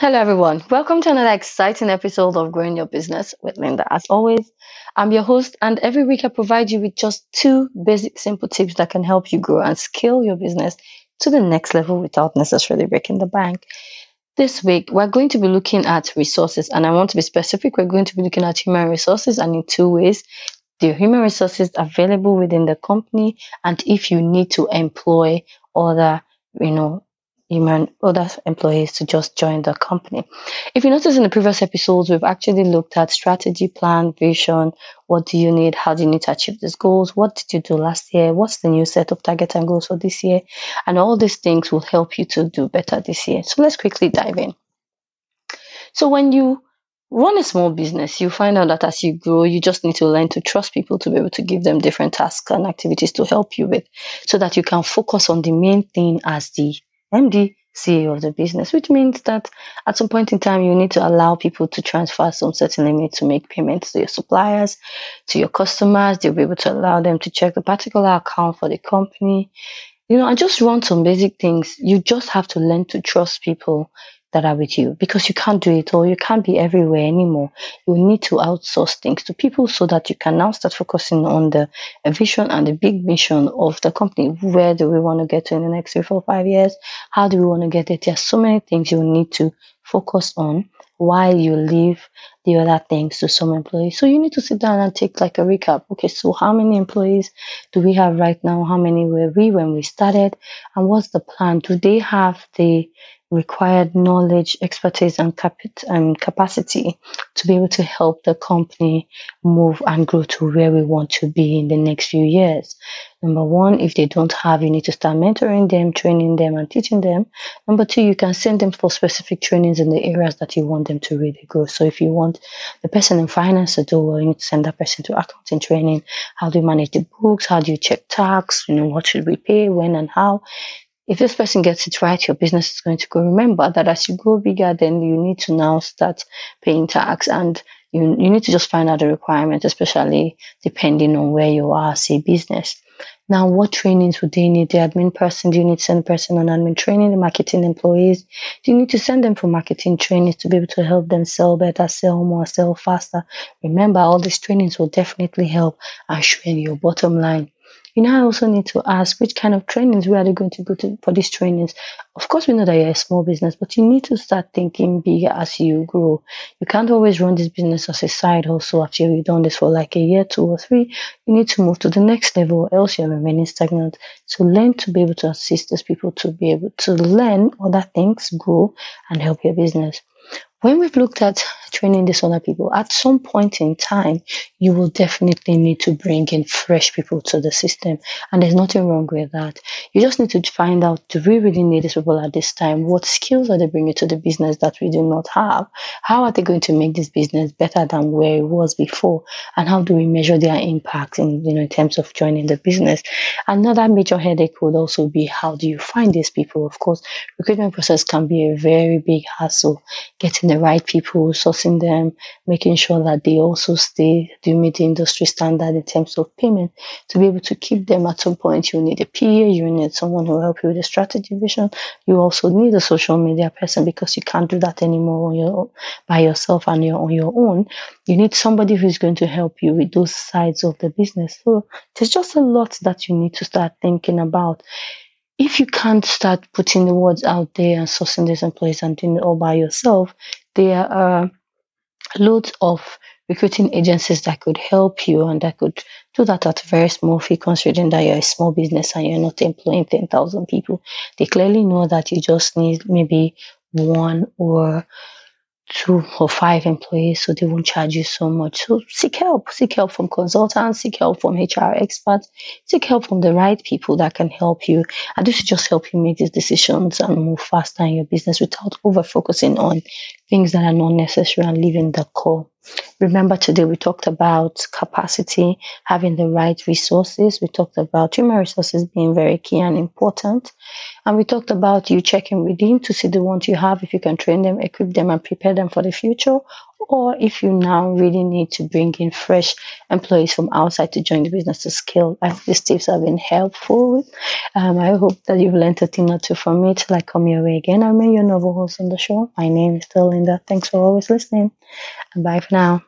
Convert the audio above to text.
Hello, everyone. Welcome to another exciting episode of Growing Your Business with Linda. As always, I'm your host, and every week I provide you with just two basic, simple tips that can help you grow and scale your business to the next level without necessarily breaking the bank. This week, we're going to be looking at resources, and I want to be specific. We're going to be looking at human resources and in two ways the human resources available within the company, and if you need to employ other, you know, human other employees to just join the company. If you notice in the previous episodes, we've actually looked at strategy, plan, vision. What do you need? How do you need to achieve these goals? What did you do last year? What's the new set of targets and goals for this year? And all these things will help you to do better this year. So let's quickly dive in. So when you run a small business, you find out that as you grow, you just need to learn to trust people to be able to give them different tasks and activities to help you with so that you can focus on the main thing as the MD, CEO of the business, which means that at some point in time, you need to allow people to transfer some certain limit to make payments to your suppliers, to your customers. You'll be able to allow them to check the particular account for the company. You know, I just run some basic things. You just have to learn to trust people that are with you because you can't do it all. You can't be everywhere anymore. You need to outsource things to people so that you can now start focusing on the vision and the big mission of the company. Where do we want to get to in the next three, four, five years? How do we want to get it? There are so many things you need to focus on while you leave the other things to some employees. So you need to sit down and take like a recap. Okay, so how many employees do we have right now? How many were we when we started? And what's the plan? Do they have the required knowledge, expertise, and, capit- and capacity to be able to help the company move and grow to where we want to be in the next few years. Number one, if they don't have, you need to start mentoring them, training them, and teaching them. Number two, you can send them for specific trainings in the areas that you want them to really grow. So if you want the person in finance to do well, you need to send that person to accounting training. How do you manage the books? How do you check tax? You know, what should we pay, when, and how? if this person gets it right, your business is going to grow. Remember that as you grow bigger, then you need to now start paying tax and you, you need to just find out the requirement, especially depending on where you are a business. Now, what trainings would they need? The admin person, do you need to send a person on admin training? The marketing employees, do you need to send them for marketing trainings to be able to help them sell better, sell more, sell faster? Remember, all these trainings will definitely help and show your bottom line you now also need to ask which kind of trainings we are they going to go to for these trainings. Of course, we know that you're a small business, but you need to start thinking bigger as you grow. You can't always run this business as a side hustle after you've done this for like a year, two or three. You need to move to the next level, else you're remaining stagnant. So learn to be able to assist those people to be able to learn other things, grow, and help your business. When we've looked at training these other people, at some point in time, you will definitely need to bring in fresh people to the system. And there's nothing wrong with that. You just need to find out do we really need these people at this time? What skills are they bringing to the business that we do not have? How are they going to make this business better than where it was before? And how do we measure their impact in, you know, in terms of joining the business? Another major headache would also be how do you find these people? Of course, recruitment process can be a very big hassle getting the right people, sourcing them, making sure that they also stay, do meet the industry standard in terms of payment. To be able to keep them at some point, you need a PA, you need someone who will help you with the strategy vision. You also need a social media person because you can't do that anymore on your by yourself and you're on your own. You need somebody who's going to help you with those sides of the business. So there's just a lot that you need to start thinking about if you can't start putting the words out there and sourcing these employees and doing it all by yourself, there are loads of recruiting agencies that could help you and that could do that at a very small fee considering that you're a small business and you're not employing 10,000 people. They clearly know that you just need maybe one or two or five employees, so they won't charge you so much. So seek help. Seek help from consultants, seek help from HR experts, seek help from the right people that can help you. And this will just help you make these decisions and move faster in your business without over focusing on things that are not necessary and leaving the core. Remember, today we talked about capacity, having the right resources. We talked about human resources being very key and important. And we talked about you checking within to see the ones you have, if you can train them, equip them, and prepare them for the future, or if you now really need to bring in fresh employees from outside to join the business to scale. I hope these tips have been helpful. Um, I hope that you've learned a thing or two from it. Like come your way again. I'm your novel host on the show. My name is Linda. Thanks for always listening. Bye for now.